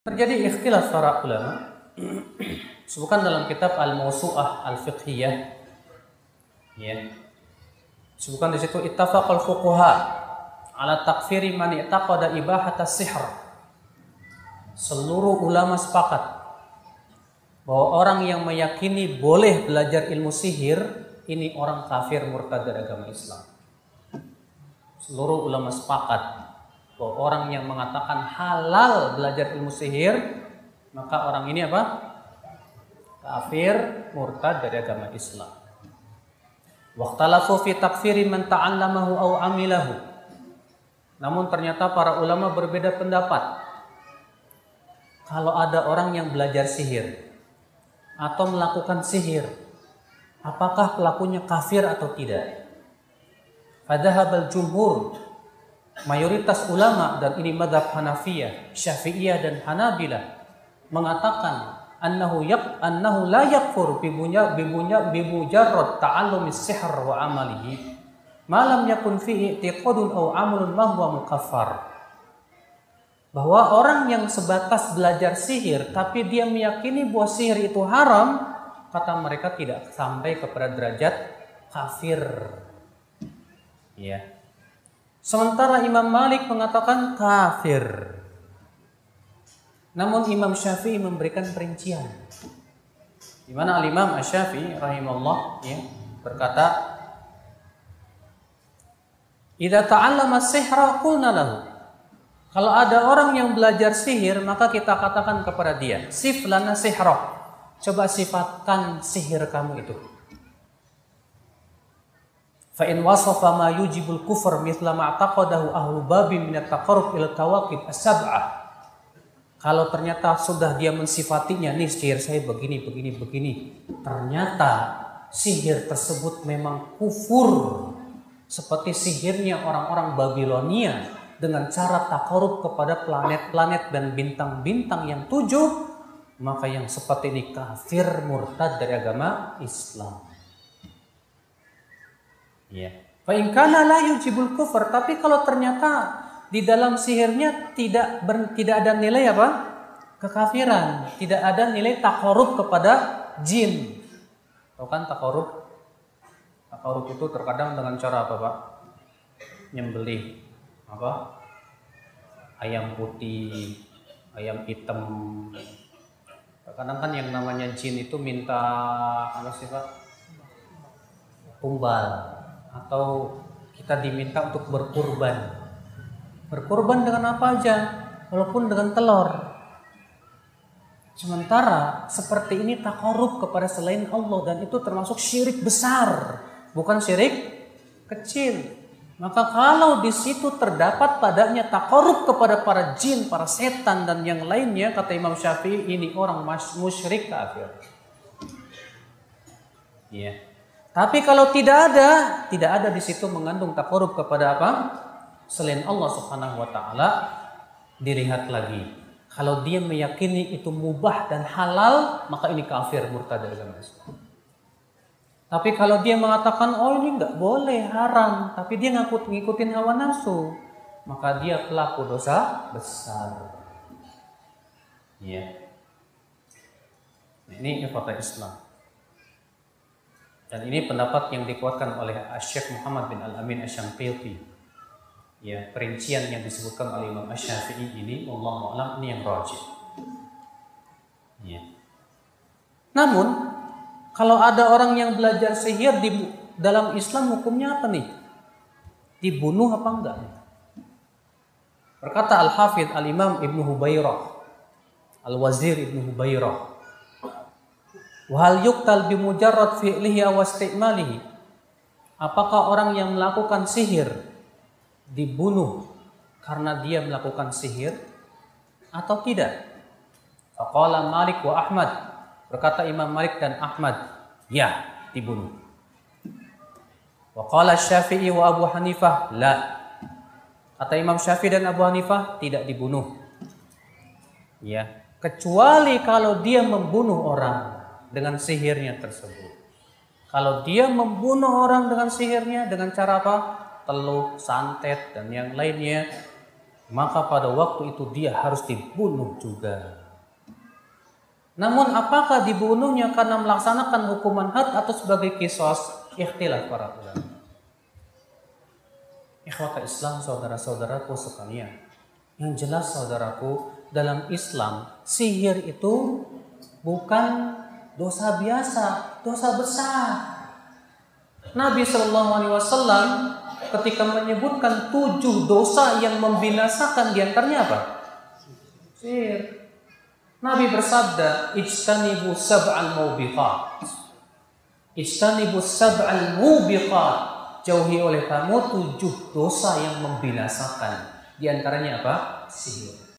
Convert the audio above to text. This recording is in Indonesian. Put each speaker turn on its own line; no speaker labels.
Terjadi ikhtilaf para ulama. Sebutkan dalam kitab Al-Mawsu'ah Al-Fiqhiyah. Ya. Sebutkan di situ ittafaqal fuqaha ala takfiri man i'taqada ibahat sihr Seluruh ulama sepakat bahwa orang yang meyakini boleh belajar ilmu sihir ini orang kafir murtad dari agama Islam. Seluruh ulama sepakat bahwa orang yang mengatakan halal belajar ilmu sihir maka orang ini apa? Kafir murtad dari agama Islam. Waqtalafu fi takfiri man ta'allamahu aw amilahu. Namun ternyata para ulama berbeda pendapat. Kalau ada orang yang belajar sihir atau melakukan sihir apakah pelakunya kafir atau tidak? Fadhahabal jumhur mayoritas ulama dan ini madhab Hanafiyah, Syafi'iyah dan Hanabilah mengatakan annahu yak annahu la yakfur bibunya bibunya bimujarrad ta'allumi sihr wa amalihi. Malam yakun fihi i'tiqadun aw amalun ma huwa mukaffar. Bahwa orang yang sebatas belajar sihir tapi dia meyakini bahwa sihir itu haram kata mereka tidak sampai kepada derajat kafir. Ya Sementara Imam Malik mengatakan kafir. Namun Imam Syafi'i memberikan perincian. Di mana Al-Imam Asy-Syafi'i rahimahullah ya, berkata, "Idza ta'allama sihra qulna lahu." Kalau ada orang yang belajar sihir, maka kita katakan kepada dia, "Sif lana sihra." Coba sifatkan sihir kamu itu. Fa in wasafa ma yujibul kufr mithla ma taqadahu ahlu babi min at-taqarrub ila tawaqid as-sab'ah. Kalau ternyata sudah dia mensifatinya nih sihir saya begini begini begini, ternyata sihir tersebut memang kufur seperti sihirnya orang-orang Babilonia dengan cara takarub kepada planet-planet dan bintang-bintang yang tujuh, maka yang seperti ini kafir murtad dari agama Islam. Ya. Fa la yujibul kufur, tapi kalau ternyata di dalam sihirnya tidak ber, tidak ada nilai apa? kekafiran, tidak ada nilai takorub kepada jin. Tahu kan takorub? Takorub itu terkadang dengan cara apa, Pak? Nyembelih apa? Ayam putih, ayam hitam. Terkadang kan yang namanya jin itu minta apa sih, Pak? Tumbal atau kita diminta untuk berkurban. Berkurban dengan apa aja? Walaupun dengan telur. Sementara seperti ini tak korup kepada selain Allah dan itu termasuk syirik besar, bukan syirik kecil. Maka kalau di situ terdapat padanya tak korup kepada para jin, para setan dan yang lainnya, kata Imam Syafi'i ini orang musyrik kafir. Iya. Yeah. Tapi kalau tidak ada, tidak ada di situ mengandung takarub kepada apa? Selain Allah Subhanahu wa taala, dilihat lagi. Kalau dia meyakini itu mubah dan halal, maka ini kafir murtad agama Islam. Tapi kalau dia mengatakan, oh ini nggak boleh, haram, tapi dia ngikut ngikutin hawa nafsu, maka dia pelaku dosa besar. Ya. Nah, ini fakta Islam. Dan ini pendapat yang dikuatkan oleh Syekh Muhammad bin Al-Amin Asy-Syanqiti. Ya, perincian yang disebutkan oleh Imam Asy-Syafi'i ini Allah a'lam ini yang rajih. Ya. Namun kalau ada orang yang belajar sihir di dalam Islam hukumnya apa nih? Dibunuh apa enggak? Berkata Al-Hafidh Al-Imam Ibnu Hubairah Al-Wazir Ibnu Hubairah Wahal yuktal bimujarrad fi'lihi aw istimalihi. Apakah orang yang melakukan sihir dibunuh karena dia melakukan sihir atau tidak? Faqala Malik wa Ahmad. Berkata Imam Malik dan Ahmad, ya, dibunuh. Wa qala Syafi'i wa Abu Hanifah, la. Kata Imam Syafi'i dan Abu Hanifah tidak dibunuh. Ya, kecuali kalau dia membunuh orang dengan sihirnya tersebut. Kalau dia membunuh orang dengan sihirnya dengan cara apa? Teluh, santet dan yang lainnya, maka pada waktu itu dia harus dibunuh juga. Namun apakah dibunuhnya karena melaksanakan hukuman had atau sebagai kisos? Ikhtilaf para ulama. Ikhwata Islam saudara-saudaraku sekalian. Yang jelas saudaraku, dalam Islam sihir itu bukan dosa biasa, dosa besar. Nabi Shallallahu Alaihi Wasallam ketika menyebutkan tujuh dosa yang membinasakan di antaranya apa? Sihir. Nabi bersabda, "Ijtanibu sab'al mubiqat." Ijtanibu sab'al mubiqat. Jauhi oleh kamu tujuh dosa yang membinasakan. Di antaranya apa? Sihir.